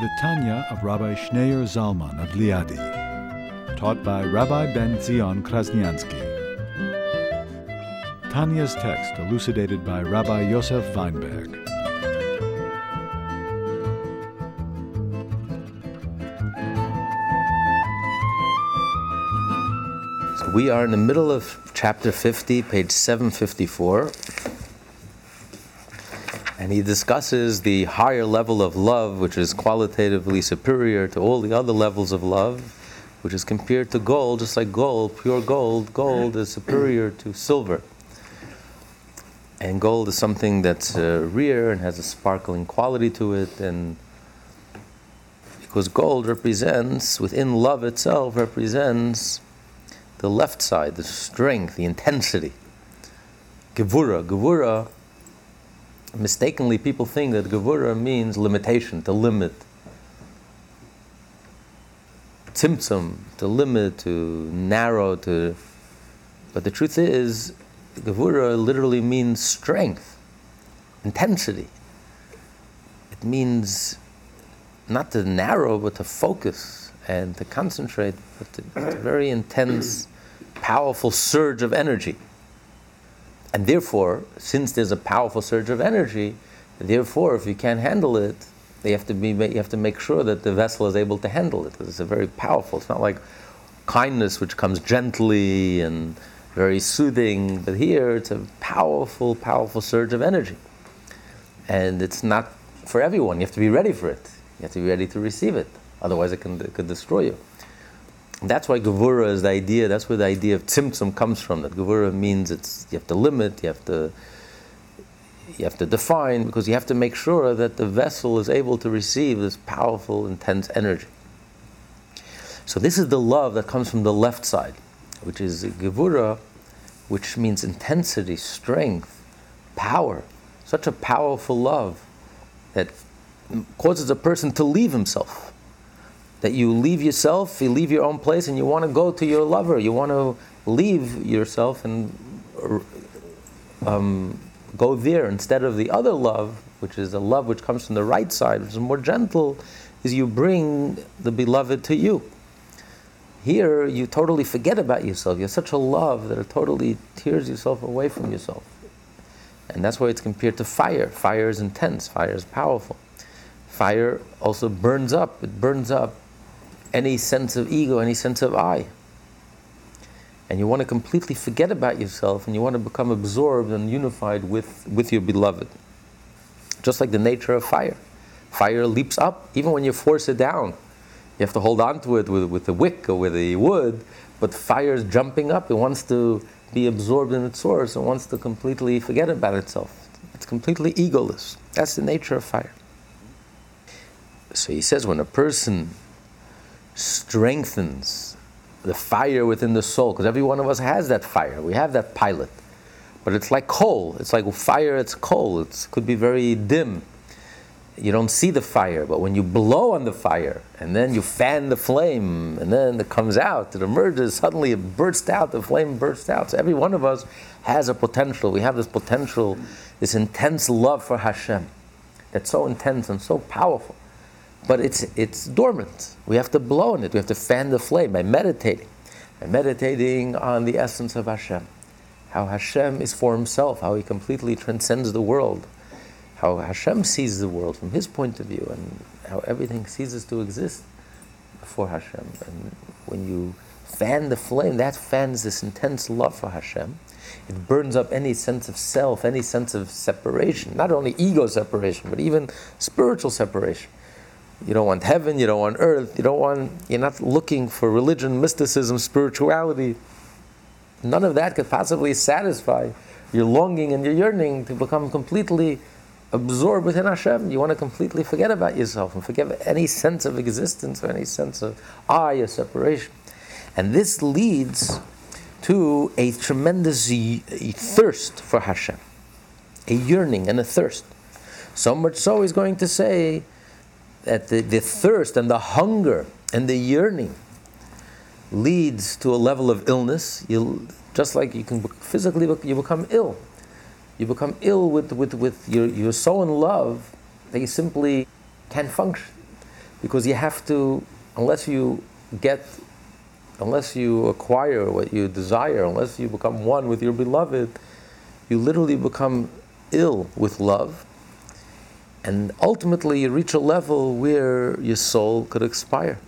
The Tanya of Rabbi Schneur Zalman of Liadi, taught by Rabbi Ben Zion Krasniansky. Tanya's text elucidated by Rabbi Yosef Weinberg. We are in the middle of chapter 50, page 754. And he discusses the higher level of love, which is qualitatively superior to all the other levels of love, which is compared to gold, just like gold, pure gold. Gold is superior to silver. And gold is something that's uh, rare and has a sparkling quality to it. And because gold represents, within love itself, represents the left side, the strength, the intensity. Gevura. Gevura, mistakenly, people think that Gevura means limitation, to limit. Tzimtzum, to limit, to narrow, to. But the truth is, Gevura literally means strength, intensity. It means not to narrow, but to focus and to concentrate, but to, it's a very intense powerful surge of energy. And therefore, since there's a powerful surge of energy, therefore, if you can't handle it, you have to be you have to make sure that the vessel is able to handle it. It's a very powerful. It's not like kindness, which comes gently and very soothing, but here it's a powerful, powerful surge of energy, and it's not for everyone. You have to be ready for it. You have to be ready to receive it. Otherwise, it can it could destroy you. That's why Gevura is the idea, that's where the idea of Tzimtzum comes from. That Gevura means it's, you have to limit, you have to, you have to define, because you have to make sure that the vessel is able to receive this powerful, intense energy. So this is the love that comes from the left side, which is Gevura, which means intensity, strength, power. Such a powerful love that causes a person to leave himself that you leave yourself, you leave your own place, and you want to go to your lover. You want to leave yourself and um, go there instead of the other love, which is a love which comes from the right side, which is more gentle, is you bring the beloved to you. Here, you totally forget about yourself. You have such a love that it totally tears yourself away from yourself. And that's why it's compared to fire. Fire is intense, fire is powerful. Fire also burns up, it burns up any sense of ego, any sense of I. And you want to completely forget about yourself and you want to become absorbed and unified with, with your beloved. Just like the nature of fire. Fire leaps up even when you force it down. You have to hold on to it with, with the wick or with the wood, but fire is jumping up. It wants to be absorbed in its source and wants to completely forget about itself. It's completely egoless. That's the nature of fire. So he says when a person strengthens the fire within the soul, because every one of us has that fire. We have that pilot. But it's like coal. It's like fire, it's coal. It could be very dim. You don't see the fire, but when you blow on the fire and then you fan the flame and then it comes out, it emerges, suddenly it bursts out, the flame bursts out. So every one of us has a potential. We have this potential, this intense love for Hashem that's so intense and so powerful but it's, it's dormant. We have to blow on it. We have to fan the flame by meditating, by meditating on the essence of Hashem, how Hashem is for Himself, how He completely transcends the world, how Hashem sees the world from His point of view, and how everything ceases to exist before Hashem. And when you fan the flame, that fans this intense love for Hashem. It burns up any sense of self, any sense of separation, not only ego separation, but even spiritual separation. You don't want heaven, you don't want earth, you don't want, you're not looking for religion, mysticism, spirituality. None of that could possibly satisfy your longing and your yearning to become completely absorbed within Hashem. You want to completely forget about yourself and forget any sense of existence or any sense of I or separation. And this leads to a tremendous thirst for Hashem, a yearning and a thirst. So much so, he's going to say that the, the thirst and the hunger and the yearning leads to a level of illness. You, just like you can physically, you become ill you become ill with, with, with you're, you're so in love that you simply can't function. Because you have to, unless you get, unless you acquire what you desire, unless you become one with your beloved, you literally become ill with love. And ultimately, you reach a level where your soul could expire.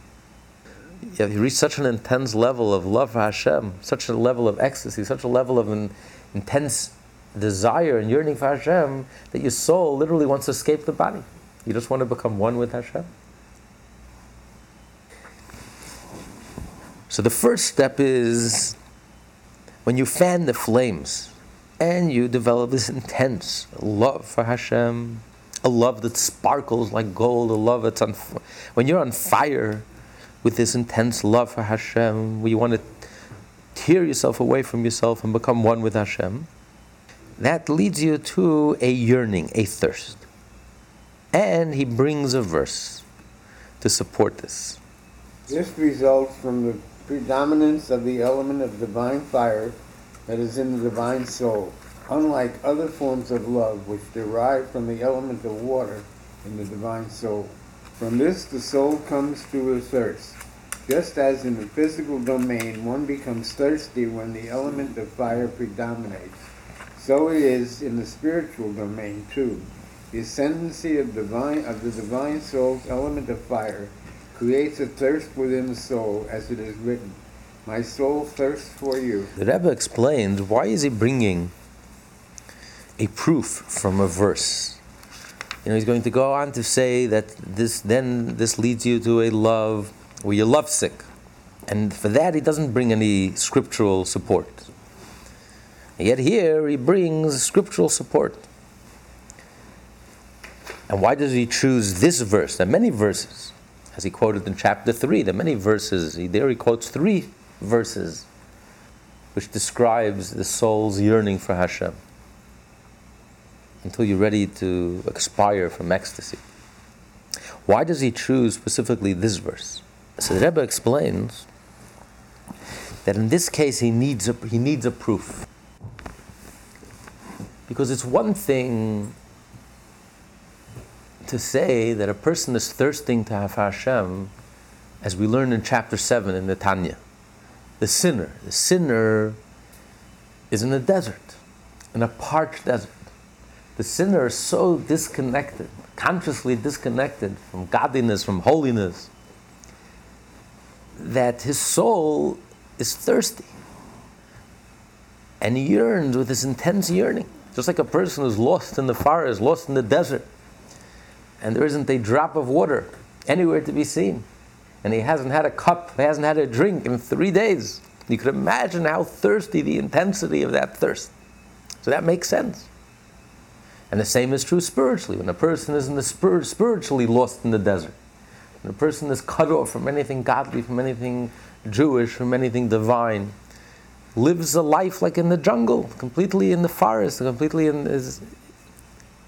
You reach such an intense level of love for Hashem, such a level of ecstasy, such a level of an intense desire and yearning for Hashem that your soul literally wants to escape the body. You just want to become one with Hashem. So the first step is when you fan the flames and you develop this intense love for Hashem, a love that sparkles like gold, a love that's on when you're on fire with this intense love for Hashem, where you want to tear yourself away from yourself and become one with Hashem that leads you to a yearning, a thirst. And he brings a verse to support this. This results from the predominance of the element of divine fire that is in the divine soul, unlike other forms of love which derive from the element of water in the divine soul. From this, the soul comes to a thirst. Just as in the physical domain, one becomes thirsty when the element of fire predominates. So it is in the spiritual domain too. The ascendancy of divine of the divine soul's element of fire creates a thirst within the soul, as it is written, "My soul thirsts for you." The Rebbe explains why is he bringing a proof from a verse. You know, he's going to go on to say that this then this leads you to a love where you're lovesick, and for that he doesn't bring any scriptural support. Yet here he brings scriptural support. And why does he choose this verse? There are many verses, as he quoted in chapter 3. There are many verses. He, there he quotes three verses which describes the soul's yearning for Hashem until you're ready to expire from ecstasy. Why does he choose specifically this verse? So the Rebbe explains that in this case he needs a, he needs a proof. Because it's one thing to say that a person is thirsting to have Hashem, as we learn in chapter 7 in the Tanya. The sinner. The sinner is in a desert, in a parched desert. The sinner is so disconnected, consciously disconnected from godliness, from holiness, that his soul is thirsty and he yearns with this intense yearning. Just like a person who's lost in the forest, lost in the desert, and there isn't a drop of water anywhere to be seen, and he hasn't had a cup, he hasn't had a drink in three days. You could imagine how thirsty the intensity of that thirst. So that makes sense. And the same is true spiritually. When a person is in the spir- spiritually lost in the desert, when a person is cut off from anything godly, from anything Jewish, from anything divine, lives a life like in the jungle, completely in the forest, completely in is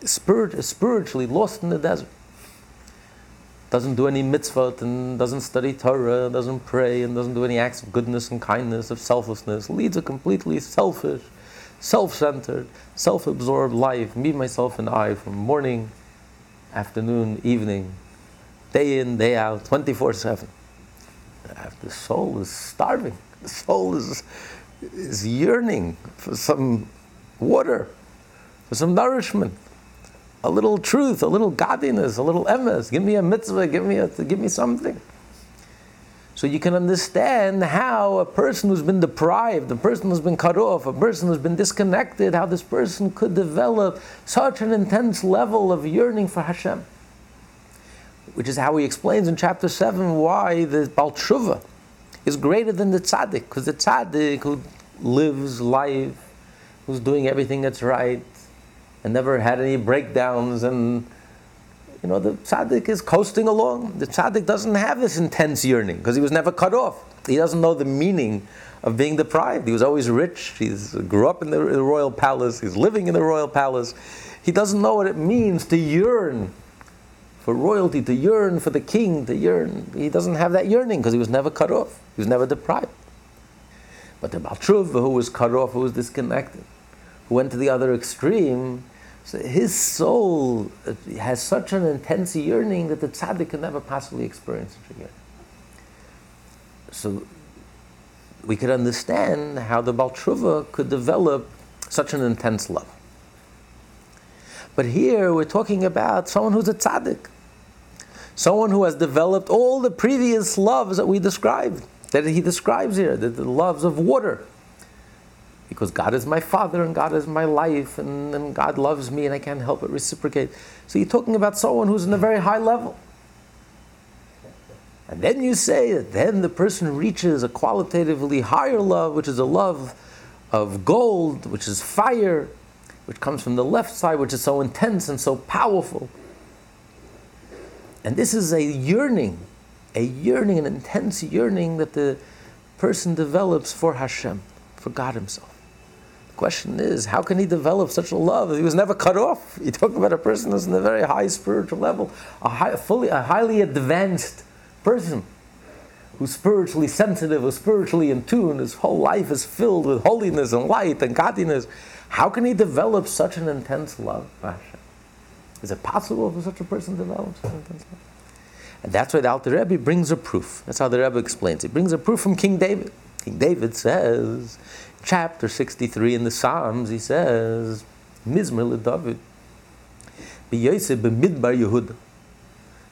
spirit, spiritually lost in the desert. Doesn't do any mitzvot and doesn't study Torah, doesn't pray, and doesn't do any acts of goodness and kindness, of selflessness. Leads a completely selfish, self-centered, self-absorbed life. Me, myself, and I, from morning, afternoon, evening, day in, day out, 24/7. Uh, the soul is starving. The soul is is yearning for some water, for some nourishment, a little truth, a little godliness, a little emes. Give me a mitzvah, give me, a, give me something. So you can understand how a person who's been deprived, a person who's been cut off, a person who's been disconnected, how this person could develop such an intense level of yearning for Hashem. Which is how he explains in chapter 7 why the Baal Tshuva, is greater than the tzaddik, because the tzaddik who lives life, who's doing everything that's right, and never had any breakdowns and you know, the tzaddik is coasting along. The tzaddik doesn't have this intense yearning because he was never cut off. He doesn't know the meaning of being deprived. He was always rich. He grew up in the, the royal palace. He's living in the royal palace. He doesn't know what it means to yearn for royalty, to yearn for the king, to yearn. He doesn't have that yearning because he was never cut off. He was never deprived. But the Baal Tshuva, who was cut off, who was disconnected, who went to the other extreme, so his soul has such an intense yearning that the tzaddik can never possibly experience such a yearning. So we could understand how the Baal Tshuva could develop such an intense love. But here we're talking about someone who's a tzaddik, someone who has developed all the previous loves that we described, that he describes here, the, the loves of water, because God is my father and God is my life and, and God loves me and I can't help but reciprocate. So you're talking about someone who's in a very high level. And then you say that then the person reaches a qualitatively higher love, which is a love of gold, which is fire, which comes from the left side, which is so intense and so powerful. And this is a yearning, a yearning, an intense yearning that the person develops for Hashem, for God Himself question is, how can he develop such a love? He was never cut off. You talk about a person who's in a very high spiritual level, a, high, fully, a highly advanced person who's spiritually sensitive, who's spiritually in tune, his whole life is filled with holiness and light and godliness. How can he develop such an intense love for Hashem? Is it possible for such a person to develop such an intense love? And that's why the Alter Rebbe brings a proof. That's how the Rebbe explains. He brings a proof from King David. King David says, chapter 63 in the Psalms, he says, Mizmor David, B'yosef b'midbar Yehuda,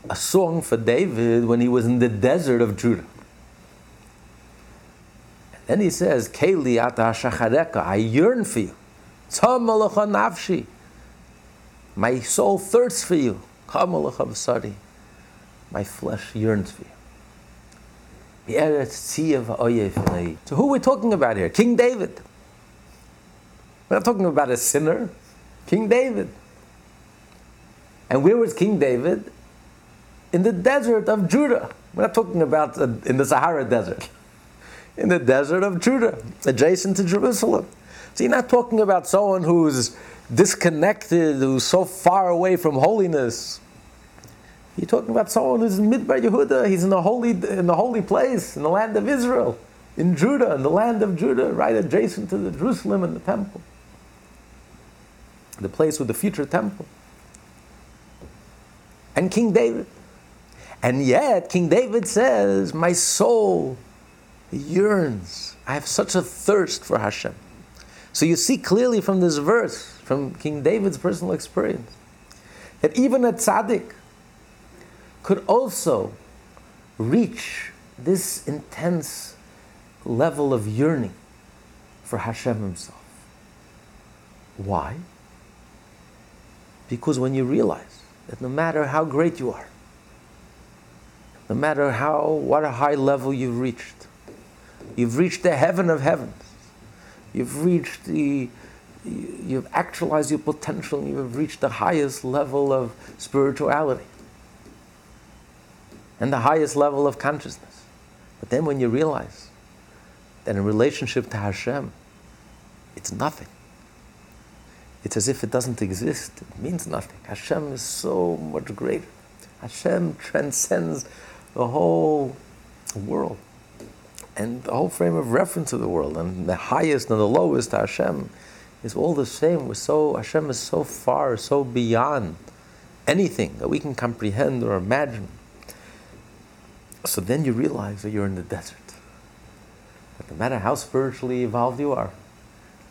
a song for David when he was in the desert of Judah. And then he says, Keli ata I yearn for you. Tzam nafshi. My soul thirsts for you. Kam. My flesh yearns for you. So who are we talking about here? King David. We're not talking about a sinner. King David. And where was King David? In the desert of Judah. We're not talking about in the Sahara Desert. In the desert of Judah, adjacent to Jerusalem. So you're not talking about someone who's disconnected, who's so far away from holiness. You're talking about someone who's in Midbar Yehuda. He's in the holy in the holy place in the land of Israel, in Judah, in the land of Judah, right adjacent to the Jerusalem and the temple, the place with the future temple. And King David, and yet King David says, "My soul yearns. I have such a thirst for Hashem." So you see clearly from this verse, from King David's personal experience, that even a tzaddik could also reach this intense level of yearning for Hashem Himself. Why? Because when you realize that no matter how great you are, no matter how what a high level you've reached, you've reached the heaven of heavens, you've reached the you've actualized your potential, you've reached the highest level of spirituality and the highest level of consciousness. But then when you realize that in relationship to Hashem, it's nothing. It's as if it doesn't exist. It means nothing. Hashem is so much greater. Hashem transcends the whole world and the whole frame of reference of the world. And the highest and the lowest Hashem is all the same. We're so Hashem is so far, so beyond anything that we can comprehend or imagine. So then you realize that you're in the desert. That no matter how spiritually evolved you are,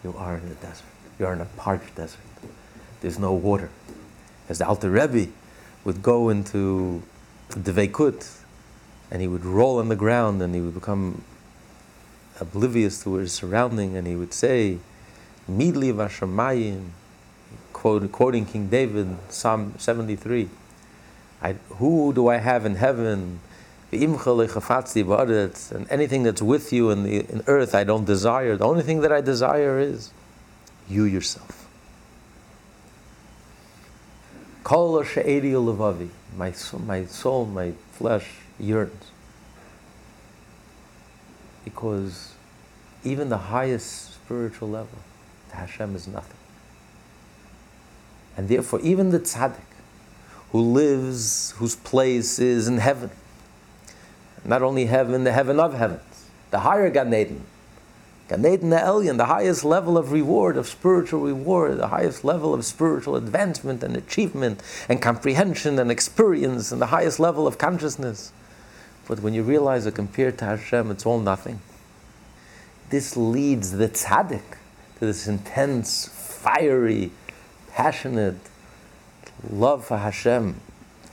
you are in the desert. You are in a parched desert. There's no water. As the Alter Rebbe would go into the Veikut and he would roll on the ground and he would become oblivious to his surrounding and he would say, Mi li Vashamayim, quote, quoting King David, Psalm 73. I, who do I have in heaven? And anything that's with you in the in earth I don't desire. The only thing that I desire is you yourself. My soul, my soul, my flesh yearns. Because even the highest spiritual level to Hashem is nothing. And therefore, even the tzaddik who lives, whose place is in heaven, not only heaven, the heaven of heavens, the higher Gan Eden, Gan Eden Elyon, the highest level of reward, of spiritual reward, the highest level of spiritual advancement and achievement and comprehension and experience, and the highest level of consciousness. But when you realize that compared to Hashem, it's all nothing, this leads the tzaddik to this intense, fiery, passionate love for Hashem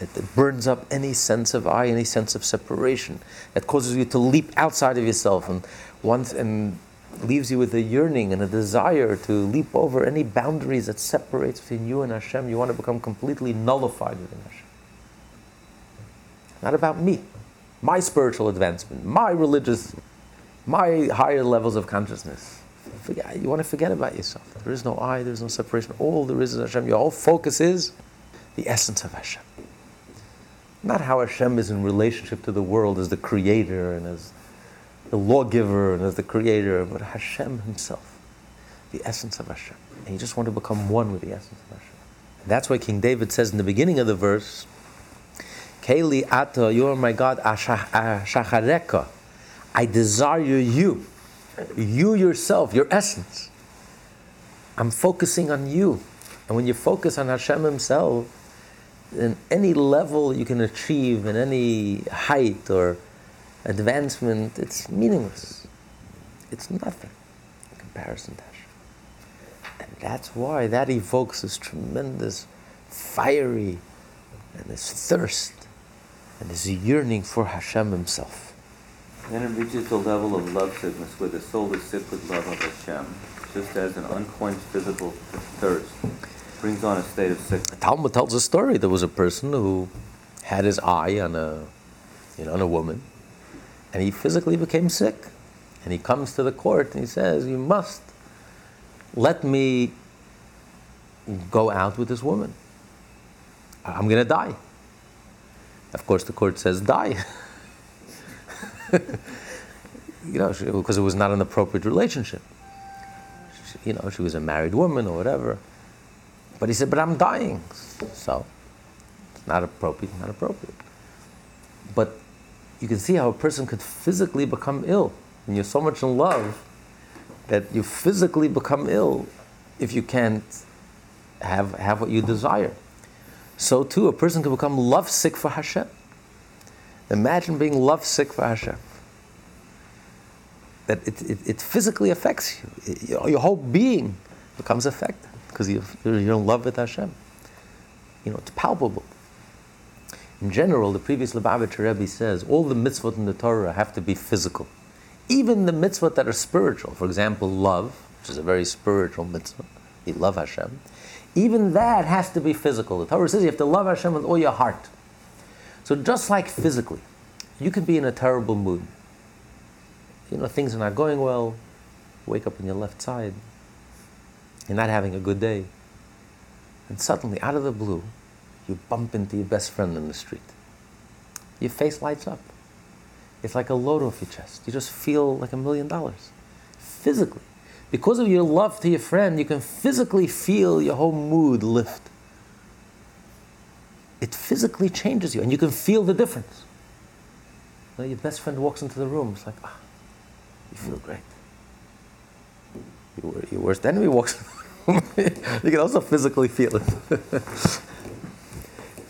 that, that burns up any sense of I, any sense of separation, that causes you to leap outside of yourself and once and leaves you with a yearning and a desire to leap over any boundaries that separates between you and Hashem. You want to become completely nullified within Hashem. Not about me, my spiritual advancement, my religious, my higher levels of consciousness. Forget, you want to forget about yourself. There is no I, there is no separation. All there is is Hashem. Your whole focus is the essence of Hashem. Not how Hashem is in relationship to the world as the creator and as the lawgiver and as the creator, but Hashem himself, the essence of Hashem. And you just want to become one with the essence of Hashem. And that's why King David says in the beginning of the verse, Keli Ata, you are my God, Ashachareka. I desire you, you yourself, your essence. I'm focusing on you. And when you focus on Hashem Himself, in any level you can achieve, in any height or advancement, it's meaningless. It's nothing in comparison to Hashem. And that's why that evokes this tremendous fiery and this thirst and this yearning for Hashem Himself. Then it reaches the level of love sickness where the soul is sick with love of Hashem, just as an unquenched physical thirst brings on a state of sickness. Talmud tells a story. There was a person who had his eye on a, you know, on a woman, and he physically became sick. And he comes to the court and he says, "You must let me go out with this woman. I'm going to die." Of course, the court says, "Die." you know, because it was not an appropriate relationship. She, you know, she was a married woman or whatever. But he said, "But I'm dying," so it's not appropriate. Not appropriate. But you can see how a person could physically become ill And you're so much in love that you physically become ill if you can't have have what you desire. So too, a person can become lovesick for Hashem. Imagine being lovesick for Hashem. That it, it, it physically affects you. Your whole being becomes affected because you're, in love with Hashem. You know, it's palpable. In general, the previous Lubavitcher Rebbe says all the mitzvot in the Torah have to be physical. Even the mitzvot that are spiritual, for example, love, which is a very spiritual mitzvah, you love Hashem, even that has to be physical. The Torah says you have to love Hashem with all your heart. So just like physically, you can be in a terrible mood. You know, things are not going well, wake up on your left side, you're not having a good day. And suddenly, out of the blue, you bump into your best friend in the street. Your face lights up. It's like a load off your chest. You just feel like a million dollars. Physically. Because of your love to your friend, you can physically feel your whole mood lift. It physically changes you, and you can feel the difference. Know, your best friend walks into the room, it's like, ah, you feel great. Your, worst enemy walks you can also physically feel it.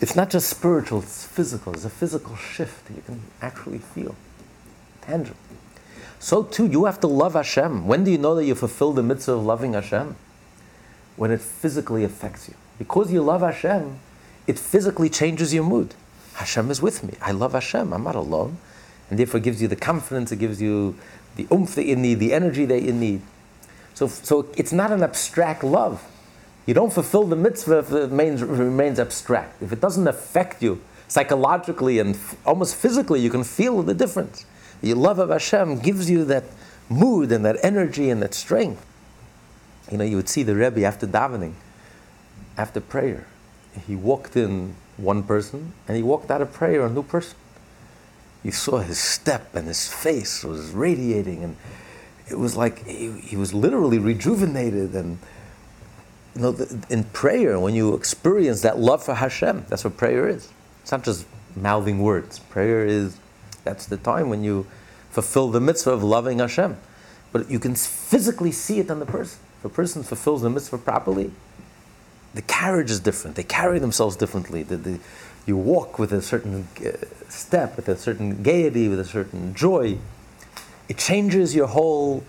it's not just spiritual, it's physical. It's a physical shift that you can actually feel, tangible. So too, you have to love Hashem. When do you know that you fulfill the mitzvah of loving Hashem? When it physically affects you. Because you love Hashem, it physically changes your mood. Hashem is with me. I love Hashem. I'm not alone. And therefore gives you the confidence, it gives you the oomph that you need, the energy that you need. So, so it's not an abstract love. You don't fulfill the mitzvah if it remains, remains abstract. If it doesn't affect you psychologically and f- almost physically, you can feel the difference. The love of Hashem gives you that mood and that energy and that strength. You know, you would see the Rebbe after davening, after prayer, he walked in one person and he walked out of prayer a new person. You saw his step and his face was radiating and it was like he, he was literally rejuvenated and you know, in prayer, when you experience that love for Hashem, that's what prayer is. It's not just mouthing words. Prayer is, that's the time when you fulfill the mitzvah of loving Hashem. But you can physically see it on the person. If a person fulfills the mitzvah properly, the carriage is different. They carry themselves differently. The, the, you walk with a certain uh, step, with a certain gaiety, with a certain joy. It changes your whole,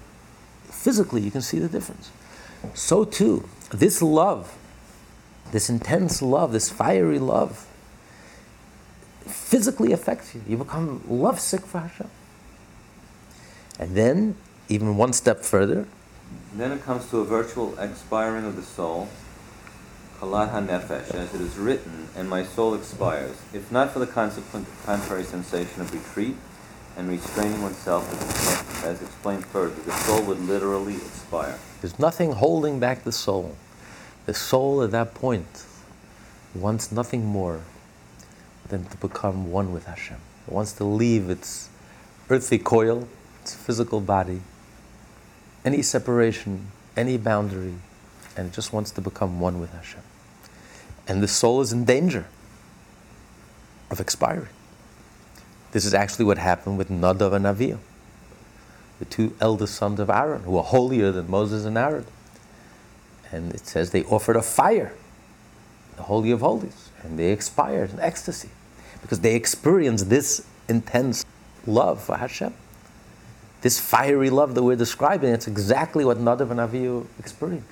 physically, you can see the difference. So too, this love, this intense love, this fiery love, physically affects you. You become lovesick for Hashem. And then, even one step further, then it comes to a virtual expiring of the soul, klot hanefesh, as it is written, and my soul expires, if not for the consequent contrary sensation of retreat and restraining oneself, as, explained further, the soul would literally expire. There's nothing holding back the soul. The soul at that point wants nothing more than to become one with Hashem. It wants to leave its earthly coil, its physical body, any separation, any boundary, and it just wants to become one with Hashem. And the soul is in danger of expiring. This is actually what happened with Nadav and Avihu, the two eldest sons of Aaron, who are holier than Moses and Aaron. And it says they offered a fire, the Holy of Holies, and they expired in ecstasy because they experienced this intense love for Hashem. This fiery love that we're describing, it's exactly what Nadav and Avihu experienced.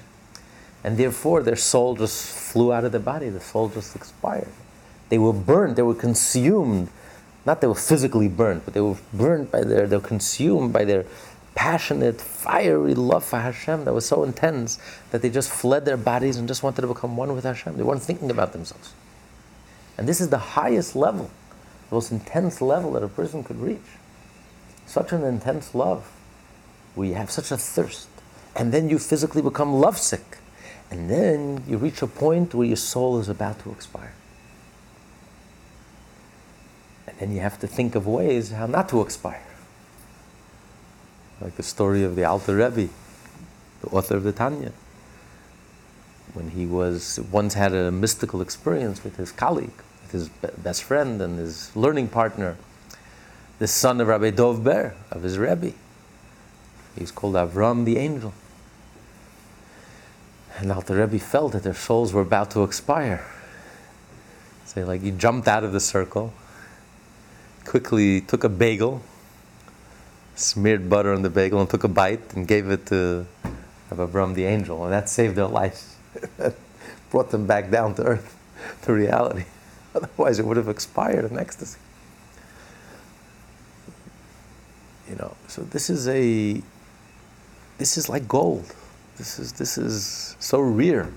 And therefore, their soul just flew out of their body, the soul just expired. They were burned, they were consumed. Not they were physically burned, but they were burned by their, they were consumed by their passionate, fiery love for Hashem that was so intense that they just fled their bodies and just wanted to become one with Hashem. They weren't thinking about themselves. And this is the highest level, the most intense level that a person could reach such an intense love, where you have such a thirst, and then you physically become lovesick, and then you reach a point where your soul is about to expire. And you have to think of ways how not to expire. Like the story of the Alter Rebbe, the author of the Tanya. When he was once had a mystical experience with his colleague, with his best friend and his learning partner, the son of Rabbi Dov Ber, of his Rebbe. He's called Avram the angel. And Alter Rebbe felt that their souls were about to expire. So like he jumped out of the circle, quickly took a bagel, smeared butter on the bagel and took a bite and gave it to Avram the angel. And that saved their lives. brought them back down to earth, to reality. Otherwise it would have expired in ecstasy. You know, so this is a this is like gold. This is this is so rare.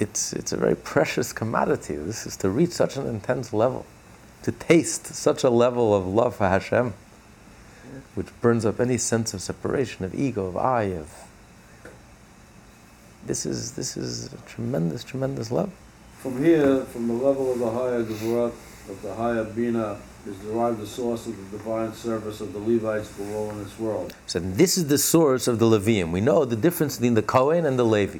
It's it's a very precious commodity. This is to reach such an intense level, to taste such a level of love for Hashem, which burns up any sense of separation, of ego, of I, of this is this is a tremendous, tremendous love. From here, from the level of the higher Gevurot, of the higher Bina, is derived the source of the divine service of the Levites below in this world. So this is the source of the Leviim. We know the difference between the Kohen and the Levi.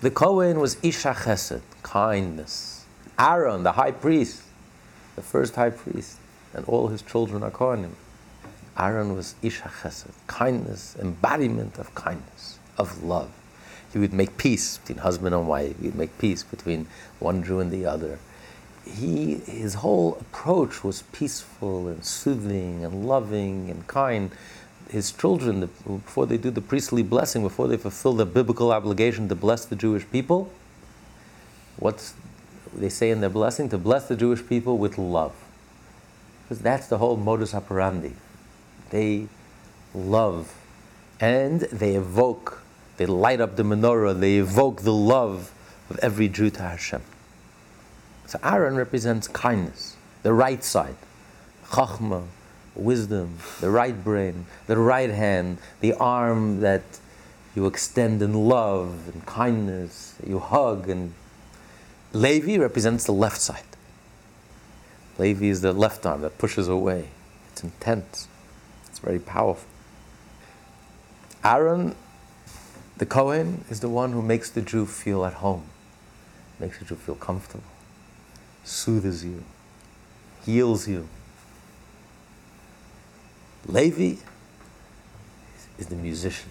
The Kohen was Isha Chesed, kindness. Aaron, the high priest, the first high priest, and all his children are Kohanim. Aaron was Isha Chesed, kindness, embodiment of kindness, of love. He would make peace between husband and wife. He would make peace between one Jew and the other he, his whole approach was peaceful and soothing and loving and kind. His children, before they do the priestly blessing, before they fulfill the biblical obligation to bless the Jewish people, what they say in their blessing? To bless the Jewish people with love. Because that's the whole modus operandi. They love and they evoke, they light up the menorah, they evoke the love of every Jew to Hashem. So Aaron represents kindness, the right side, chachma, wisdom, the right brain, the right hand, the arm that you extend in love and kindness, you hug and Levi represents the left side. Levi is the left arm that pushes away. It's intense. It's very powerful. Aaron, the Kohen, is the one who makes the Jew feel at home, makes the Jew feel comfortable, soothes you, heals you. Levi is the musician.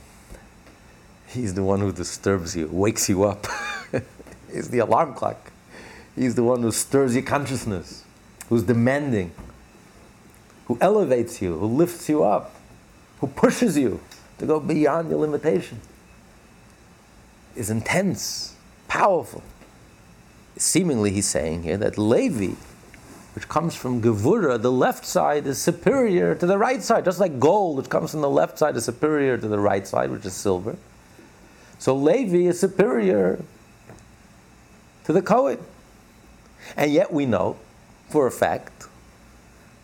He's the one who disturbs you, wakes you up. He's the alarm clock. He's the one who stirs your consciousness, who's demanding, who elevates you, who lifts you up, who pushes you to go beyond your limitation. Is intense, powerful. Seemingly, he's saying here that Levi, which comes from Gevura, the left side is superior to the right side, just like gold, which comes from the left side, is superior to the right side, which is silver. So Levi is superior to the Kohen. And yet we know for a fact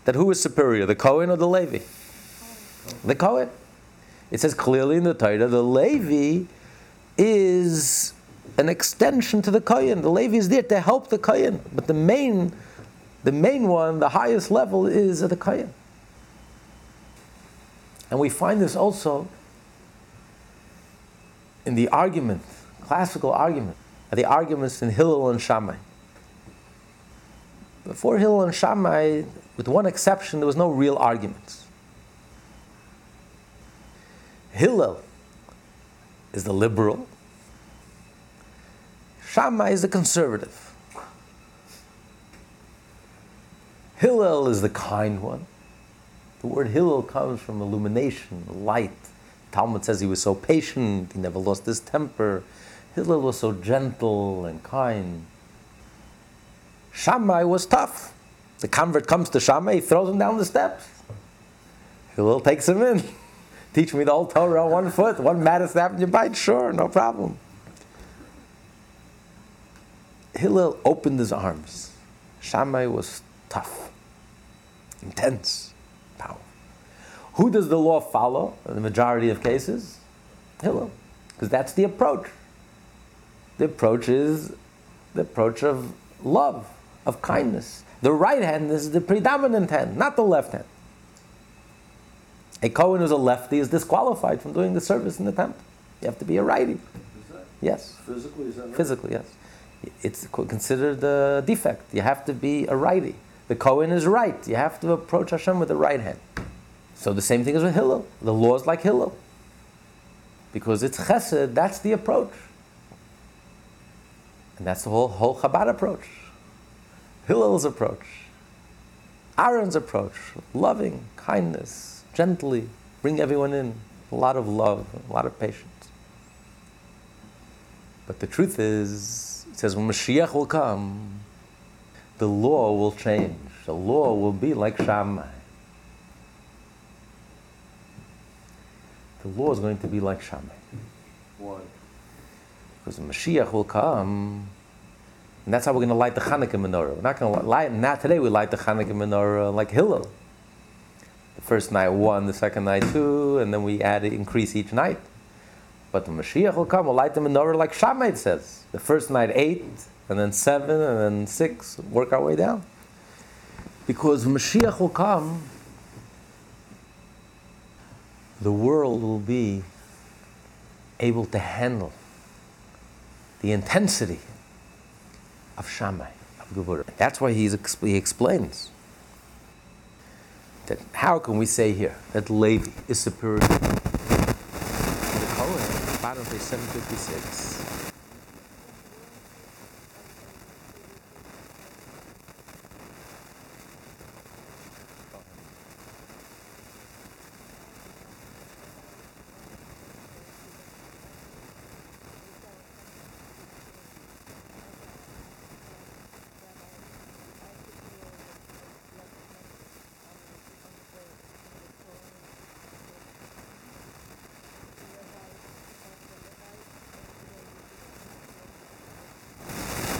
that who is superior, the Kohen or the Levi? The Kohen. It says clearly in the Torah, the Levi is an extension to the Kohen. The Levi is there to help the Kohen. But the main, the main one, the highest level is the Kohen. And we find this also in the argument, classical argument, the arguments in Hillel and Shammai. Before Hillel and Shammai, with one exception, there was no real arguments. Hillel is the liberal, Shammai is the conservative. Hillel is the kind one. The word Hillel comes from illumination, light. Talmud says he was so patient, he never lost his temper. Hillel was so gentle and kind. Shammai was tough. The convert comes to Shammai, he throws him down the steps. Hillel takes him in. Teach me the whole Torah on one foot, one matter snap in your bite, sure, no problem. Hillel opened his arms. Shammai was tough, intense, powerful. Who does the law follow in the majority of cases? Hillel, because that's the approach. The approach is the approach of love, of kindness. The right hand is the predominant hand, not the left hand. A Kohen who's a lefty is disqualified from doing the service in the temple. You have to be a righty. Yes, physically, is that right? physically, yes. It's considered a defect. You have to be a righty. The Kohen is right. You have to approach Hashem with the right hand. So the same thing is with Hillel. The law is like Hillel. Because it's chesed, that's the approach. And that's the whole, whole Chabad approach. Hillel's approach. Aaron's approach. Loving, kindness, gently, bring everyone in. A lot of love, a lot of patience. But the truth is, it says when Mashiach will come, the law will change. The law will be like Shammai. The law is going to be like Shammai. Why? Because Mashiach will come, and that's how we're going to light the Hanukkah menorah. We're not going to light, not today we light the Hanukkah menorah like Hillel. The first night one, the second night two, and then we add increase each night. But the Mashiach will come, we'll light the menorah like Shammai says. The first night eight, and then seven, and then six, work our way down. Because Mashiach will come, the world will be able to handle the intensity of Shammai, of Gevurah. That's why he's, he explains that how can we say here that Levi is superior to the Kohen, bottom page 756.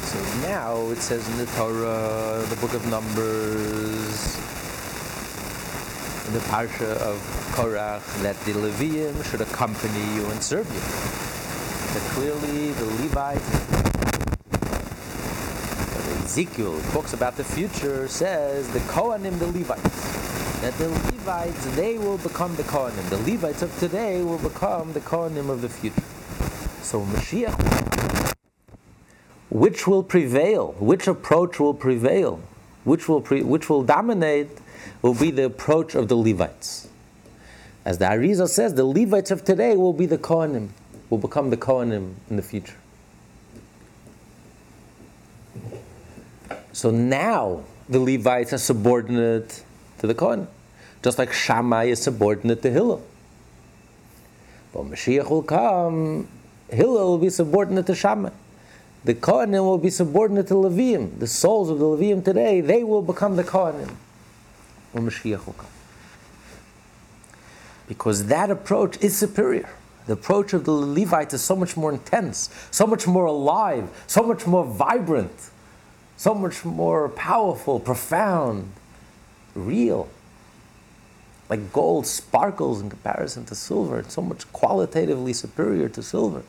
So now it says in the Torah, the book of Numbers, the parsha of Korach, that the Leviim should accompany you and serve you. That clearly the Levites Ezekiel talks about the future, says the Kohanim, the Levites, that the Levites, they will become the Kohanim. The Levites of today will become the Kohanim of the future. So Mashiach, which will prevail? Which approach will prevail? Which will, pre- which will dominate will be the approach of the Levites. As the Arizal says, the Levites of today will be the Kohanim, will become the Kohanim in the future. So now the Levites are subordinate to the Kohen, just like Shammai is subordinate to Hillel. But Mashiach will come, Hillel will be subordinate to Shammai. The Kohanim will be subordinate to Leviim. The souls of the Leviim today, they will become the Kohanim. Because that approach is superior. The approach of the Levites is so much more intense, so much more alive, so much more vibrant so much more powerful, profound, real. Like gold sparkles in comparison to silver, it's so much qualitatively superior to silver.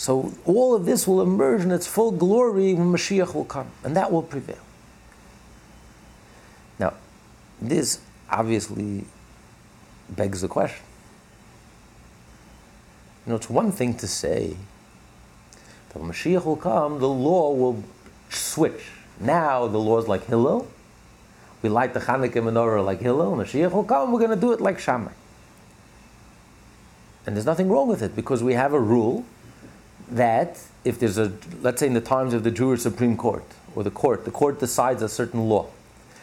So all of this will emerge in its full glory when Mashiach will come, and that will prevail. Now, this obviously begs the question. You know, it's one thing to say that when Mashiach will come, the law will switch. Now the law is like Hillel. We light the Chanukah menorah like Hillel. Mashiach will come. We're going to do it like Shammai. And there's nothing wrong with it because we have a rule that if there's a, let's say in the times of the Jewish Supreme Court or the court, the court decides a certain law.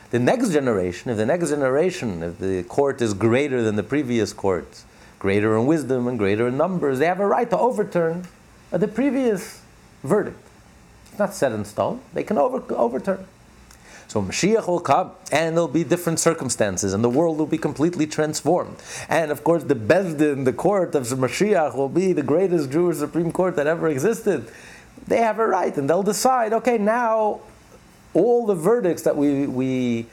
The next generation, if the next generation, if the court is greater than the previous court, greater in wisdom and greater in numbers, they have a right to overturn the previous verdict. It's not set in stone. They can over, overturn. So Mashiach will come, and there'll be different circumstances, and the world will be completely transformed. And of course, the Beis Din, the court of Mashiach, will be the greatest Jewish Supreme Court that ever existed. They have a right, and they'll decide. Okay, now all the verdicts that we we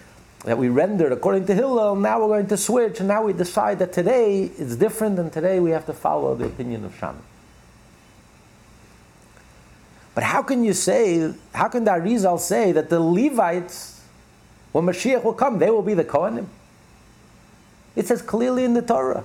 that we rendered according to Hillel, now we're going to switch, and now we decide that today is different, and today we have to follow the opinion of Shammai. But how can you say, how can the Arizal say that the Levites, when Mashiach will come, they will be the Kohanim? It says clearly in the Torah.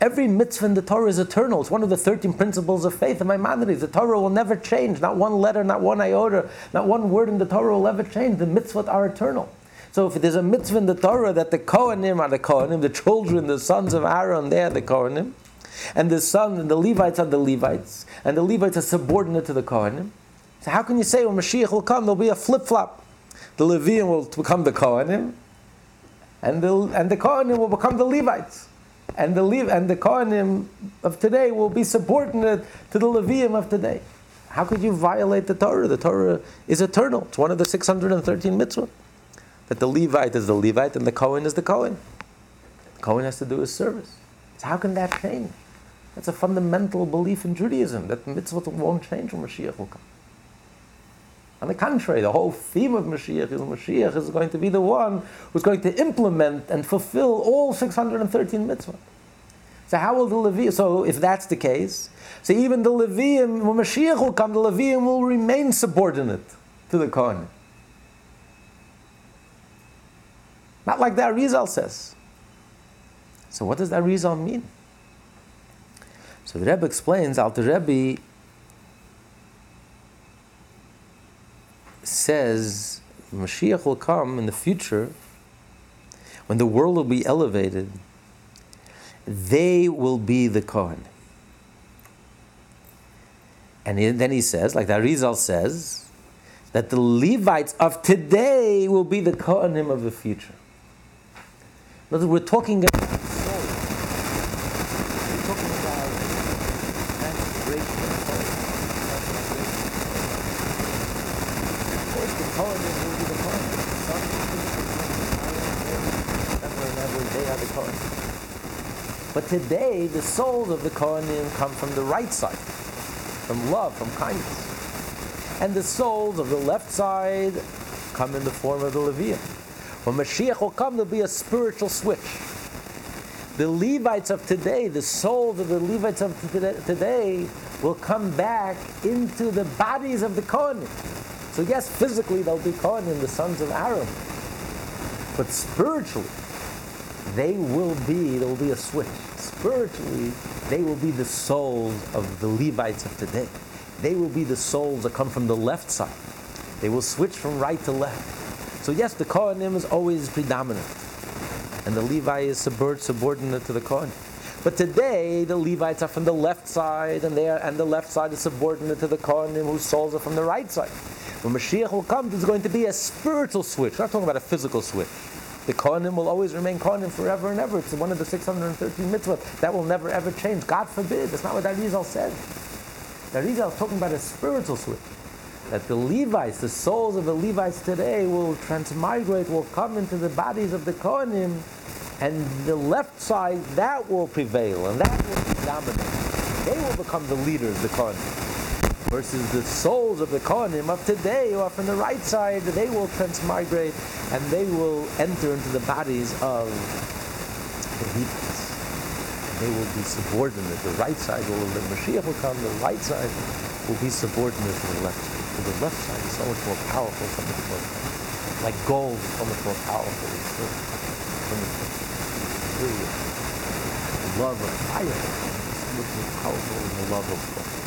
Every mitzvah in the Torah is eternal. It's one of the 13 principles of faith in Maimonides. The Torah will never change. Not one letter, not one iota, not one word in the Torah will ever change. The mitzvot are eternal. So if there's a mitzvah in the Torah that the Kohanim are the Kohanim, the children, the sons of Aaron, they are the Kohanim, and the son and the Levites are the Levites, and the Levites are subordinate to the Kohanim. So how can you say when Mashiach will come, there'll be a flip flop? The Leviim will become the Kohanim, and the and the Kohanim will become the Levites, and the Le- and the Kohanim of today will be subordinate to the Leviim of today. How could you violate the Torah? The Torah is eternal. It's one of the 613 mitzvot. That the Levite is the Levite and the Kohen is the Kohen. The Kohen has to do his service. So how can that change? That's a fundamental belief in Judaism that mitzvot won't change when Mashiach will come. On the contrary, the whole theme of Mashiach is Mashiach is going to be the one who's going to implement and fulfill all 613 mitzvot. So how will the Levi? So if that's the case, so even the Leviim, when Mashiach will come, the Leviim will remain subordinate to the Kohen. Not like the Rizal says. So what does that Rizal mean? So the Rebbe explains, Alter Rebbe says Mashiach will come in the future when the world will be elevated, they will be the Kohen. And then he says, like the Arizal says, that the Levites of today will be the Kohanim of the future. In other words, we're talking about we're talking about transfiguration of the Of course, the Kohanim will be the Kohanim. The sons of the Kohanim, ever and ever, they are the Kohanim. But today, the souls of the Kohanim come from the right side, from love, from kindness. And the souls of the left side come in the form of the Leviim. When Mashiach will come, there'll be a spiritual switch. The Levites of today, the souls of the Levites of today, will come back into the bodies of the Kohanim. So yes, physically they'll be Kohanim, the sons of Aaron. But spiritually, they will be, there will be a switch. Spiritually, they will be the souls of the Levites of today. They will be the souls that come from the left side. They will switch from right to left. So yes, the Kohanim is always predominant. And the Levi is subordinate to the Kohanim. But today, the Levites are from the left side, and they are, and the left side is subordinate to the Kohanim, whose souls are from the right side. When Mashiach will come, there's going to be a spiritual switch. We're not talking about a physical switch. The Kohanim will always remain Kohanim forever and ever. It's one of the 613 mitzvot. That will never ever change. God forbid. That's not what Arizal said. Arizal is talking about a spiritual switch. That the Levites, the souls of the Levites today, will transmigrate, will come into the bodies of the Kohanim, and the left side, that will prevail, and that will be dominant. They will become the leaders, of the Kohanim versus the souls of the Kohanim of today who are from the right side, they will transmigrate and they will enter into the bodies of the Levites. They will be subordinate. The right side will, the Mashiach will come, the right side will be subordinate to the left side. So the left side is so much more powerful, so much more like gold is so much more powerful. Really, the love of fire is so much more powerful than the love of gold.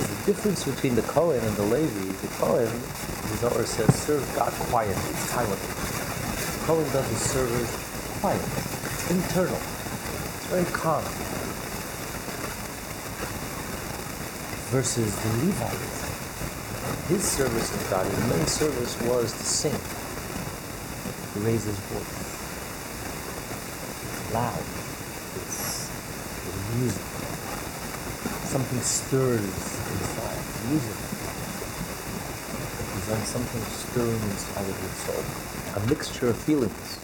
The difference between the Kohen and the Levi, the Kohen, the Zohar says, serve God quietly, silently. The Kohen does his service quietly, internal, very calm. Versus the Levite, his service to God, his main service was to sing, to raise his voice. Loud, it's, music something stirs. Is when something stirring inside of your soul. A mixture of feelings.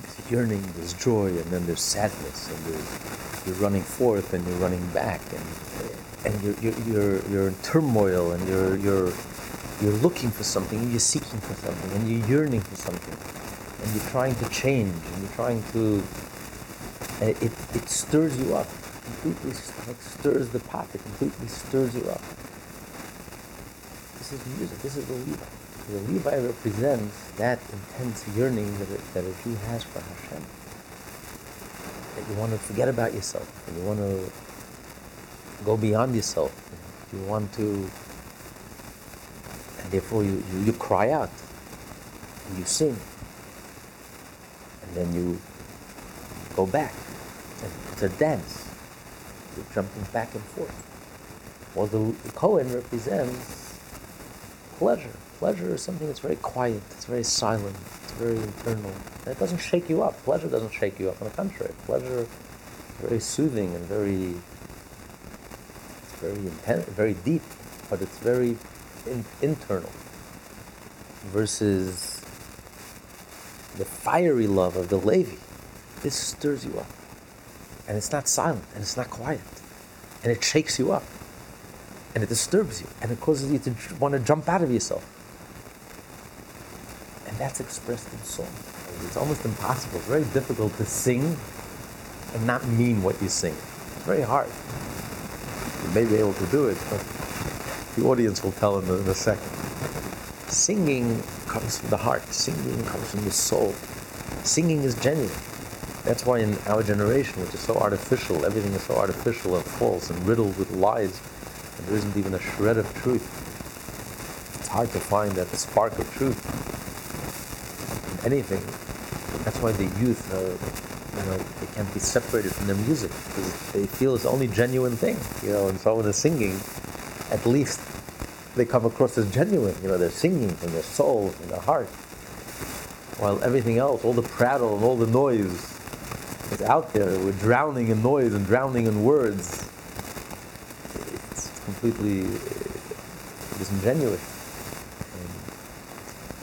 There's yearning, there's joy, and then there's sadness, and there's you're running forth and you're running back, and and you're you're you're, you're in turmoil, and you're you're you're looking for something, and you're seeking for something, and you're yearning for something, and you're trying to change, and you're trying to. It, it stirs you up completely like stirs the pot. It completely stirs you up. This is music. This is the Levi. The Levi represents that intense yearning that a, that a Jew has for Hashem. That you want to forget about yourself, and you want to go beyond yourself. You want to, and therefore you, you, you cry out, you sing, and then you go back. It's a dance jumping back and forth. Well, the, the Kohen represents pleasure. Pleasure is something that's very quiet, it's very silent, it's very internal. And it doesn't shake you up. Pleasure doesn't shake you up. On the contrary, pleasure is very soothing and very, it's very intense, very deep, but it's very in, internal. Versus the fiery love of the Levi, this stirs you up and it's not silent and it's not quiet. And it shakes you up and it disturbs you and it causes you to want to jump out of yourself. And that's expressed in song. It's almost impossible it's very difficult to sing and not mean what you sing. It's very hard. You may be able to do it but the audience will tell in a, in a second. Singing comes from the heart. Singing comes from the soul. Singing is genuine that's why in our generation, which is so artificial, everything is so artificial and false and riddled with lies, and there isn't even a shred of truth. It's hard to find that spark of truth in anything. That's why the youth, uh, you know, they can't be separated from their music because they feel it's the only genuine thing. You know, and so when they're singing, at least they come across as genuine. You know, they're singing from their soul, from their heart. While everything else, all the prattle and all the noise, is out there. We're drowning in noise and drowning in words. It's completely uh, disingenuous. And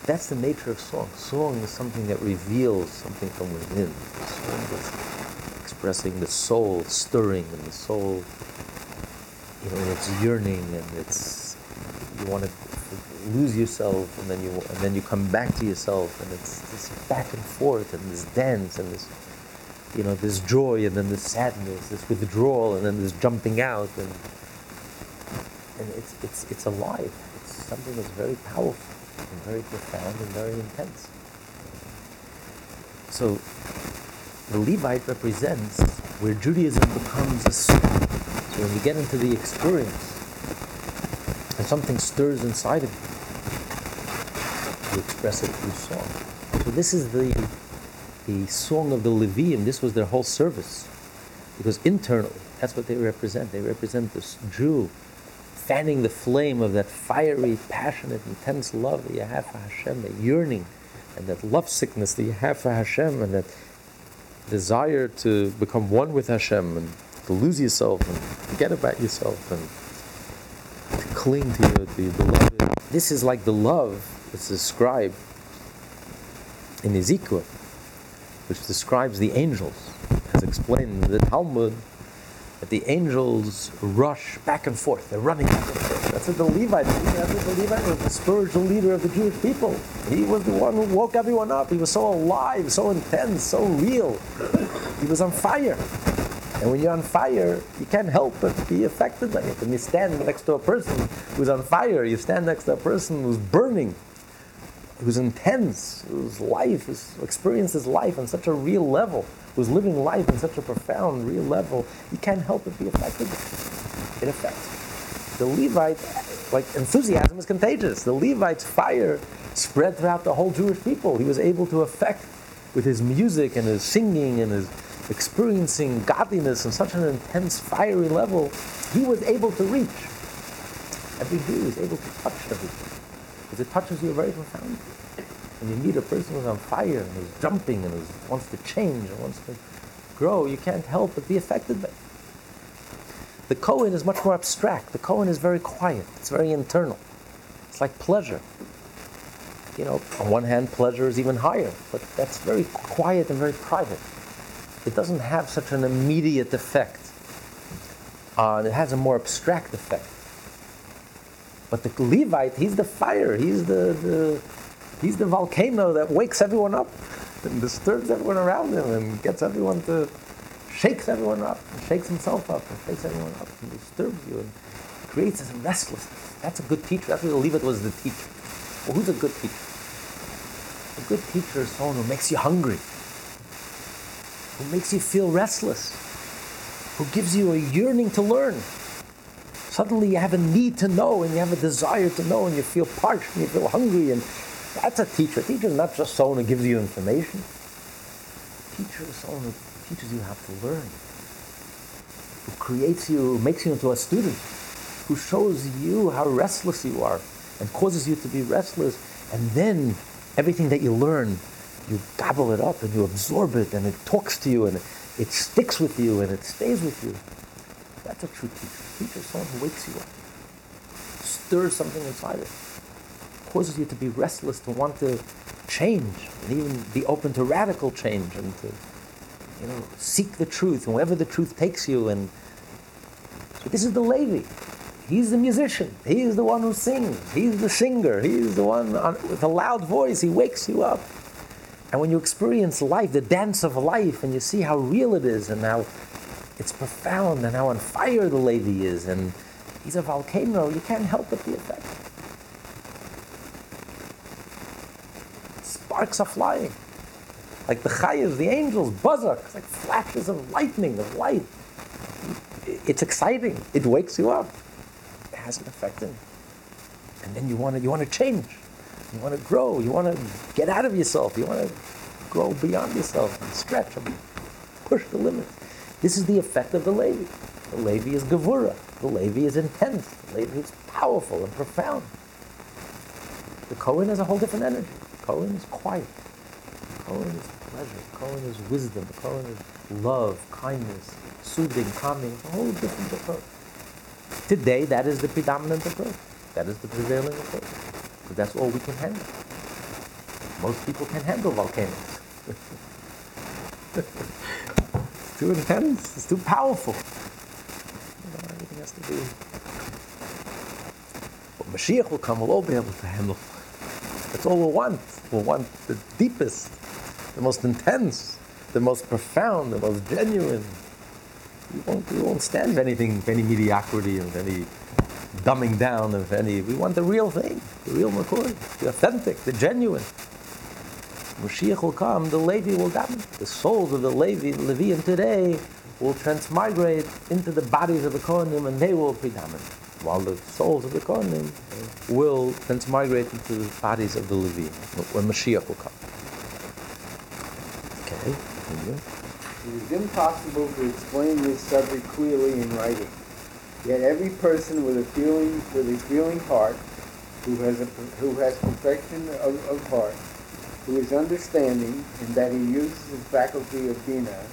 that's the nature of song. Song is something that reveals something from within. Expressing the soul stirring and the soul, you know, it's yearning and it's you want to lose yourself and then you and then you come back to yourself and it's this back and forth and this dance and this you know, this joy and then this sadness, this withdrawal and then this jumping out, and and it's it's it's alive. It's something that's very powerful and very profound and very intense. So the Levite represents where Judaism becomes a song. So when you get into the experience and something stirs inside of you, you express it through song. So this is the the song of the Leviim, this was their whole service. Because internally, that's what they represent. They represent this Jew fanning the flame of that fiery, passionate, intense love that you have for Hashem, that yearning and that love sickness that you have for Hashem, and that desire to become one with Hashem and to lose yourself and forget about yourself and to cling to your, to your beloved. This is like the love that's described in Ezekiel which describes the angels, as explained in the Talmud, that the angels rush back and forth. They're running back and forth. That's what the Levite, that's what the Levite was, the spiritual leader of the Jewish people. He was the one who woke everyone up. He was so alive, so intense, so real. He was on fire. And when you're on fire, you can't help but be affected by it. When you stand next to a person who's on fire, you stand next to a person who's burning who's intense, whose life, who's experiences life on such a real level, who's living life on such a profound, real level, you can't help but be affected. it affects. The Levite, like enthusiasm is contagious. The Levite's fire spread throughout the whole Jewish people. He was able to affect with his music and his singing and his experiencing godliness on such an intense, fiery level. He was able to reach. Every Jew is able to touch everything because it touches you very profoundly. When you meet a person who's on fire and who's jumping and who's, wants to change and wants to grow, you can't help but be affected by it. The Kohen is much more abstract. The Kohen is very quiet. It's very internal. It's like pleasure. You know, on one hand, pleasure is even higher, but that's very quiet and very private. It doesn't have such an immediate effect. Uh, it has a more abstract effect. But the Levite, he's the fire. He's the, the he's the volcano that wakes everyone up and disturbs everyone around him and gets everyone to shakes everyone up and shakes himself up and shakes everyone up and disturbs you and creates this restlessness. That's a good teacher. That's what the Levite was the teacher. Well, who's a good teacher? A good teacher is someone who makes you hungry, who makes you feel restless, who gives you a yearning to learn. Suddenly you have a need to know and you have a desire to know and you feel parched and you feel hungry and that's a teacher. A teacher is not just someone who gives you information. A teacher is someone who teaches you how to learn, who creates you, who makes you into a student, who shows you how restless you are and causes you to be restless. And then everything that you learn, you gobble it up and you absorb it and it talks to you and it sticks with you and it stays with you. That's a true teacher. A teacher is someone who wakes you up, stirs something inside it, causes you to be restless, to want to change and even be open to radical change and to you know, seek the truth, and wherever the truth takes you. And this is the Levi. He's the musician. He is the one who sings. He's the singer. He's the one on, with a loud voice. He wakes you up. And when you experience life, the dance of life, and you see how real it is, and how it's profound, and how on fire the Levi is, and he's a volcano, you can't help but be affected. Sparks are flying like the chayas, the angels, bazak, like flashes of lightning, of light. It's exciting. It wakes you up. It has an effect on you. And then you want to, you want to change. You want to grow. You want to get out of yourself. You want to grow beyond yourself and stretch and push the limits. This is the effect of the Levi. The Levi is gevura. The Levi is intense. The Levi is powerful and profound. The Kohen has a whole different energy. The Kohen is quiet. The Kohen is pleasure. Kohen is wisdom. Kohen is love, kindness, soothing, calming. A whole different approach. Today, that is the predominant approach. That is the prevailing approach. Because that's all we can handle. Most people can handle volcanoes. it's too intense. It's too powerful. You know, everything has to be. But Mashiach will come, we'll all be able to handle. That's all we want. we want the deepest, the most intense, the most profound, the most genuine. We won't, we won't stand anything, any mediocrity, of any dumbing down of any. We want the real thing, the real McCoy, the authentic, the genuine. Mashiach will come, the Levi will come. The souls of the Levi, Leviim today will transmigrate into the bodies of the Kohanim and they will predominate, while the souls of the Kohanim will transmigrate into the bodies of the Leviim when Mashiach will come. Okay. It is impossible to explain this subject clearly in writing. Yet every person with a feeling, with a feeling heart, who has a, who has perfection of, of heart, who is understanding in that he uses his faculty of Binah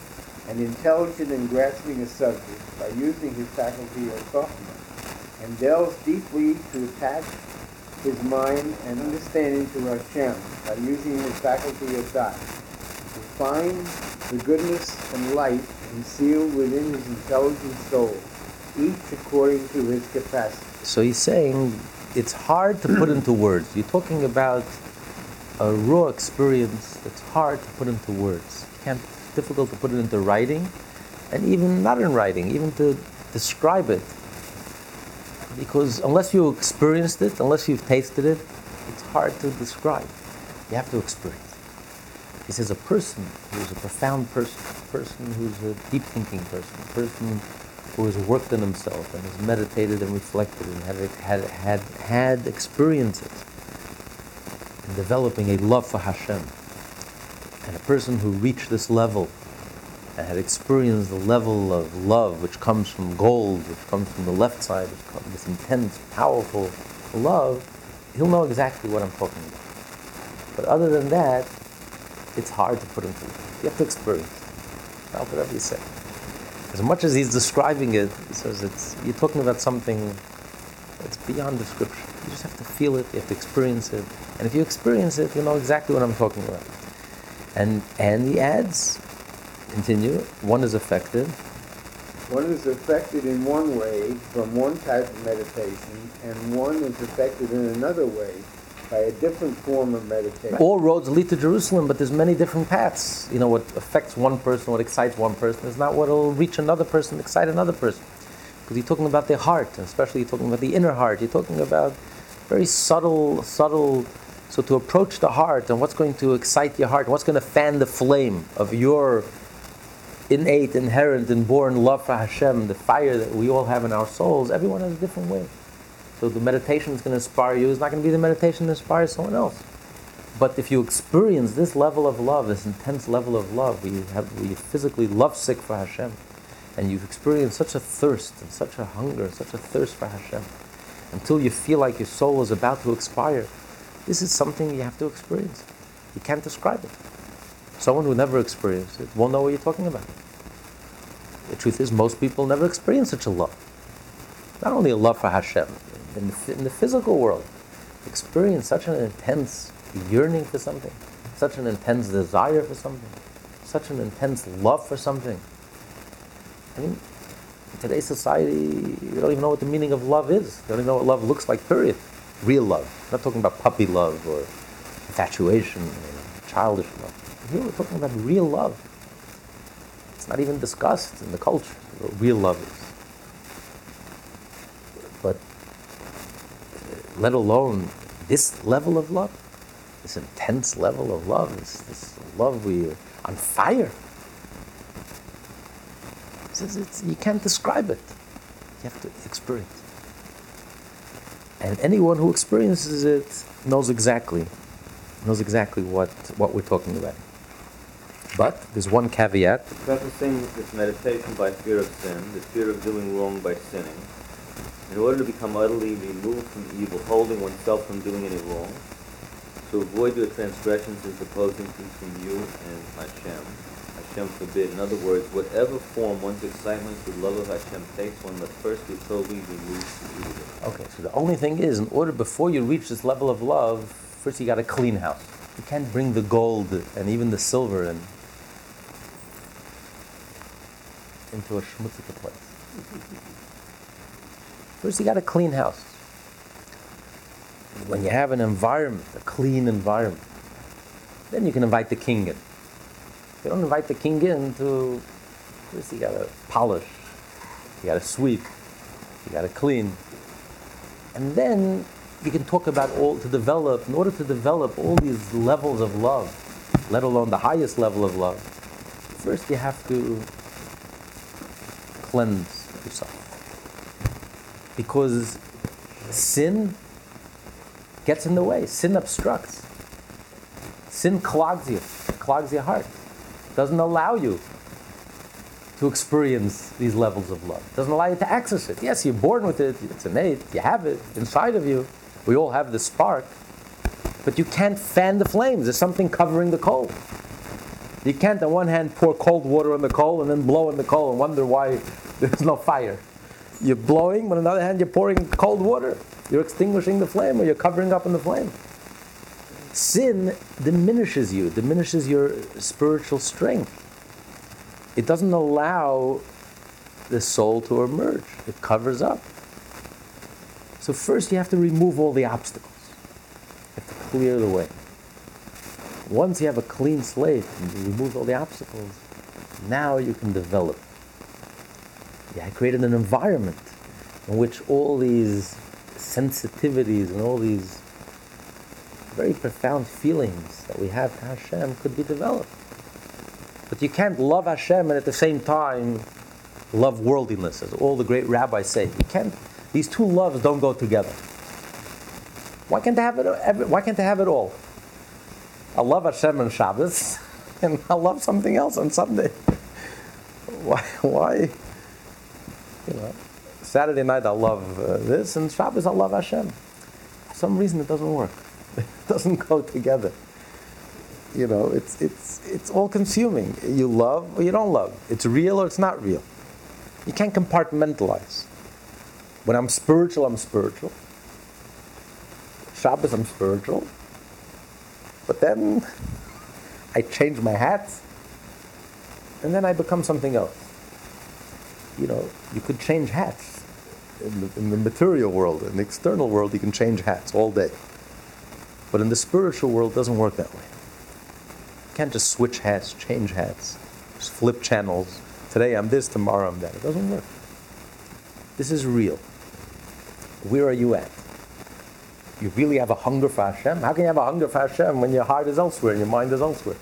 and intelligent in grasping a subject by using his faculty of chokhmah, and delves deeply to attach his mind and understanding to Hashem by using his faculty of dat, to find the goodness and light concealed within his intelligent soul, each according to his capacity. So he's saying it's hard to put into words. You're talking about a raw experience that's hard to put into words. Can't, difficult to put it into writing, and even not in writing, even to describe it. Because unless you experienced it, unless you've tasted it, it's hard to describe. You have to experience. He says a person who's a profound person, a person who's a deep thinking person, a person who has worked on himself and has meditated and reflected and had, had, had, had experiences in developing a love for Hashem. And a person who reached this level and had experienced the level of love which comes from gold, which comes from the left side, comes this intense, powerful love, he'll know exactly what I'm talking about. But other than that, it's hard to put into words. You have to experience. Not whatever you say. As much as he's describing it, he says it's you're talking about something that's beyond description. You just have to feel it, you have to experience it. And if you experience it, you know exactly what I'm talking about. And and he adds, continue, one is affected. One is affected in one way from one type of meditation, and one is affected in another way by a different form of meditation. All roads lead to Jerusalem, but there's many different paths. You know, what affects one person, what excites one person, is not what will reach another person, excite another person. Because you're talking about the heart, and especially you're talking about the inner heart. You're talking about very subtle, subtle. So to approach the heart and what's going to excite your heart, what's going to fan the flame of your innate, inherent, and born love for Hashem, the fire that we all have in our souls, everyone has a different way. So the meditation is going to inspire you. It's not going to be the meditation that inspires someone else. But if you experience this level of love, this intense level of love, you, have, you physically love sick for Hashem, and you've experienced such a thirst and such a hunger, such a thirst for Hashem, until you feel like your soul is about to expire, this is something you have to experience. You can't describe it. Someone who never experienced it won't know what you're talking about. The truth is, most people never experience such a love. Not only a love for Hashem, in the, in the physical world, experience such an intense yearning for something, such an intense desire for something, such an intense love for something. I mean, in today's society, you don't even know what the meaning of love is. You don't even know what love looks like, period. Real love. I'm not talking about puppy love or infatuation, or childish love. Here we're talking about real love. It's not even discussed in the culture what real love is. But uh, let alone this level of love, this intense level of love, this, this love we are on fire. It's, it's, you can't describe it. You have to experience. And anyone who experiences it knows exactly, knows exactly what, what we're talking about. But there's one caveat. Prefacing this meditation by fear of sin, the fear of doing wrong by sinning, in order to become utterly removed from evil, holding oneself from doing any wrong, to avoid your transgressions is opposing between you and Hashem. Hashem forbid. In other words, whatever form one's excitement for love of Hashem takes, one must first be totally removed from evil. Okay, so the only thing is, in order before you reach this level of love, first you got to clean house. You can't bring the gold and even the silver and into a schmutzige place. First, you got to clean house. When you have an environment, a clean environment, then you can invite the king in. You don't invite the king in, to first you got to polish, you got to sweep, you got to clean, and then you can talk about all to develop. In order to develop all these levels of love, let alone the highest level of love, first you have to cleanse yourself. Because sin gets in the way, sin obstructs. Sin clogs you, clogs your heart, doesn't allow you to experience these levels of love, doesn't allow you to access it. Yes, you're born with it, it's innate, you have it inside of you. We all have the spark, but you can't fan the flames. There's something covering the coal. You can't, on one hand, pour cold water on the coal and then blow on the coal and wonder why there's no fire. You're blowing, but on the other hand, you're pouring cold water. You're extinguishing the flame or you're covering up in the flame. Sin diminishes you, diminishes your spiritual strength. It doesn't allow the soul to emerge, it covers up. So, first, you have to remove all the obstacles, you have to clear the way. Once you have a clean slate and you remove all the obstacles, now you can develop. Yeah, I created an environment in which all these sensitivities and all these very profound feelings that we have to Hashem could be developed. But you can't love Hashem and at the same time love worldliness, as all the great rabbis say. You can't, these two loves don't go together. Why can't they have it, why can't they have it all? I love Hashem on Shabbos, and I love something else on Sunday. Why? Why? You know, Saturday night I love uh, this, and Shabbos I love Hashem. For some reason it doesn't work. It doesn't go together. You know, it's it's it's all consuming. You love or you don't love. It's real or it's not real. You can't compartmentalize. When I'm spiritual, I'm spiritual. Shabbos, I'm spiritual. But then I change my hats, and then I become something else. You know, you could change hats. In the, in the material world, in the external world, you can change hats all day. But in the spiritual world, it doesn't work that way. You can't just switch hats, change hats, just flip channels. Today I'm this, tomorrow I'm that. It doesn't work. This is real. Where are you at? You really have a hunger for Hashem? How can you have a hunger for Hashem when your heart is elsewhere and your mind is elsewhere?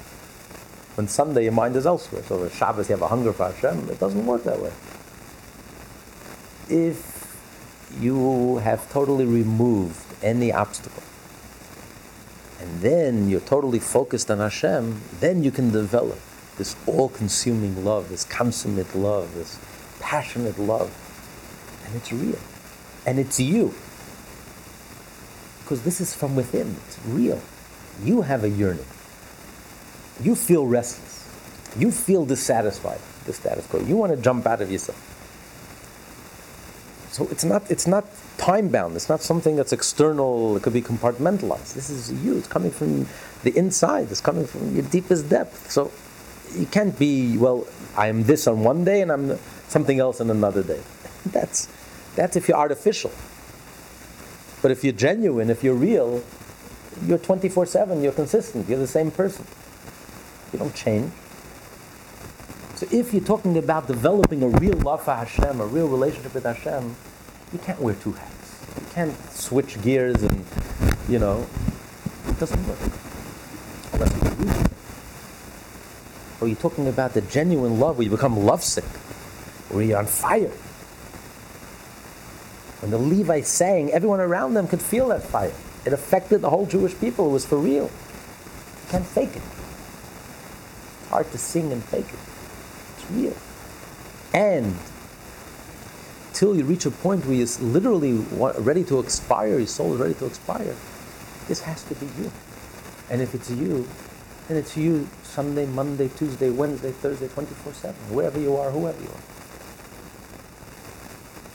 When Sunday your mind is elsewhere. So on Shabbos you have a hunger for Hashem. It doesn't work that way. If you have totally removed any obstacle, and then you're totally focused on Hashem, then you can develop this all-consuming love, this consummate love, this passionate love. And it's real. And it's you. Because this is from within. It's real. You have a yearning. You feel restless. You feel dissatisfied the status quo. You want to jump out of yourself. So it's not, it's not time bound. It's not something that's external. It could be compartmentalized. This is you. It's coming from the inside. It's coming from your deepest depth. So you can't be well. I'm this on one day and I'm something else on another day. That's that's if you're artificial. But if you're genuine, if you're real, you're 24/7. You're consistent. You're the same person. You don't change. So if you're talking about developing a real love for Hashem, a real relationship with Hashem, you can't wear two hats. You can't switch gears and, you know, it doesn't work. Unless you use it. Or you're talking about the genuine love where you become lovesick, where you're on fire. When the Levites sang, everyone around them could feel that fire. It affected the whole Jewish people. It was for real. You can't fake it. It's hard to sing and fake it And till you reach a point where you're literally ready to expire, your soul is ready to expire, this has to be you. And if it's you, then it's you Sunday, Monday, Tuesday, Wednesday, Thursday, 24 7, wherever you are, whoever you are.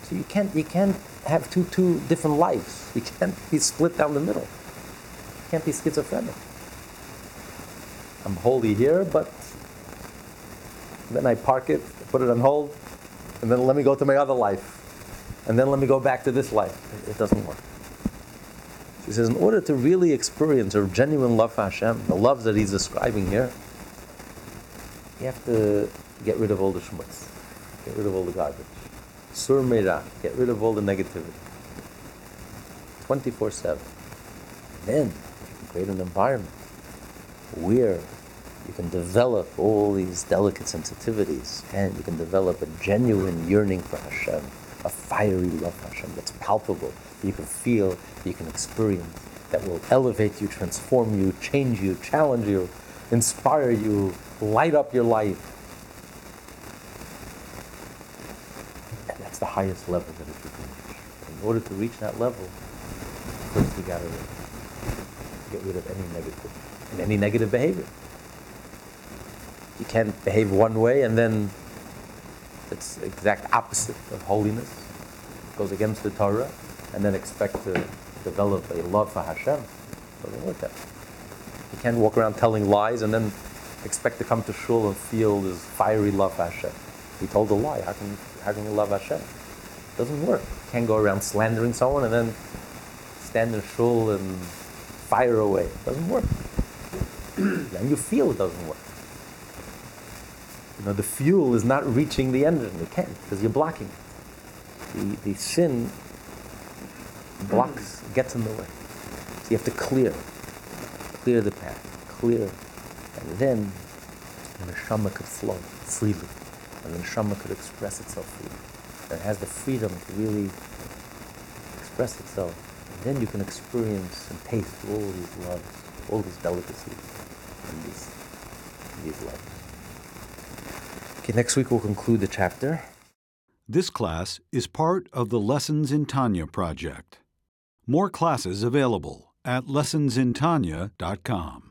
So you can't, you can't have two, two different lives. You can't be split down the middle. You can't be schizophrenic. I'm holy here, but then I park it, put it on hold, and then let me go to my other life. And then let me go back to this life. It, doesn't work. He says, in order to really experience a genuine love for Hashem, the love that he's describing here, you have to get rid of all the schmutz, get rid of all the garbage. Sur meira, get rid of all the negativity. 24 7. Then create an environment where you can develop all these delicate sensitivities and you can develop a genuine yearning for Hashem, a fiery love for Hashem that's palpable, that you can feel, that you can experience, that will elevate you, transform you, change you, challenge you, inspire you, light up your life. And that's the highest level that you can reach. In order to reach that level, first you gotta get rid of any negative and any negative behavior you can't behave one way and then it's the exact opposite of holiness. It goes against the Torah and then expect to develop a love for Hashem. It doesn't work that way. You can't walk around telling lies and then expect to come to shul and feel this fiery love for Hashem. He told a lie. How can, how can you love Hashem? It doesn't work. You can't go around slandering someone and then stand in shul and fire away. It doesn't work. and you feel it doesn't work. You know, the fuel is not reaching the engine. It can't because you're blocking it. The, the sin blocks, gets in the way. So you have to clear, clear the path, clear, and then the neshama could flow freely. and the neshama could express itself freely. That has the freedom to really express itself. And then you can experience and taste all these loves, all these delicacies, and these, these loves. Okay, next week we'll conclude the chapter. This class is part of the Lessons in Tanya project. More classes available at lessonsintanya.com.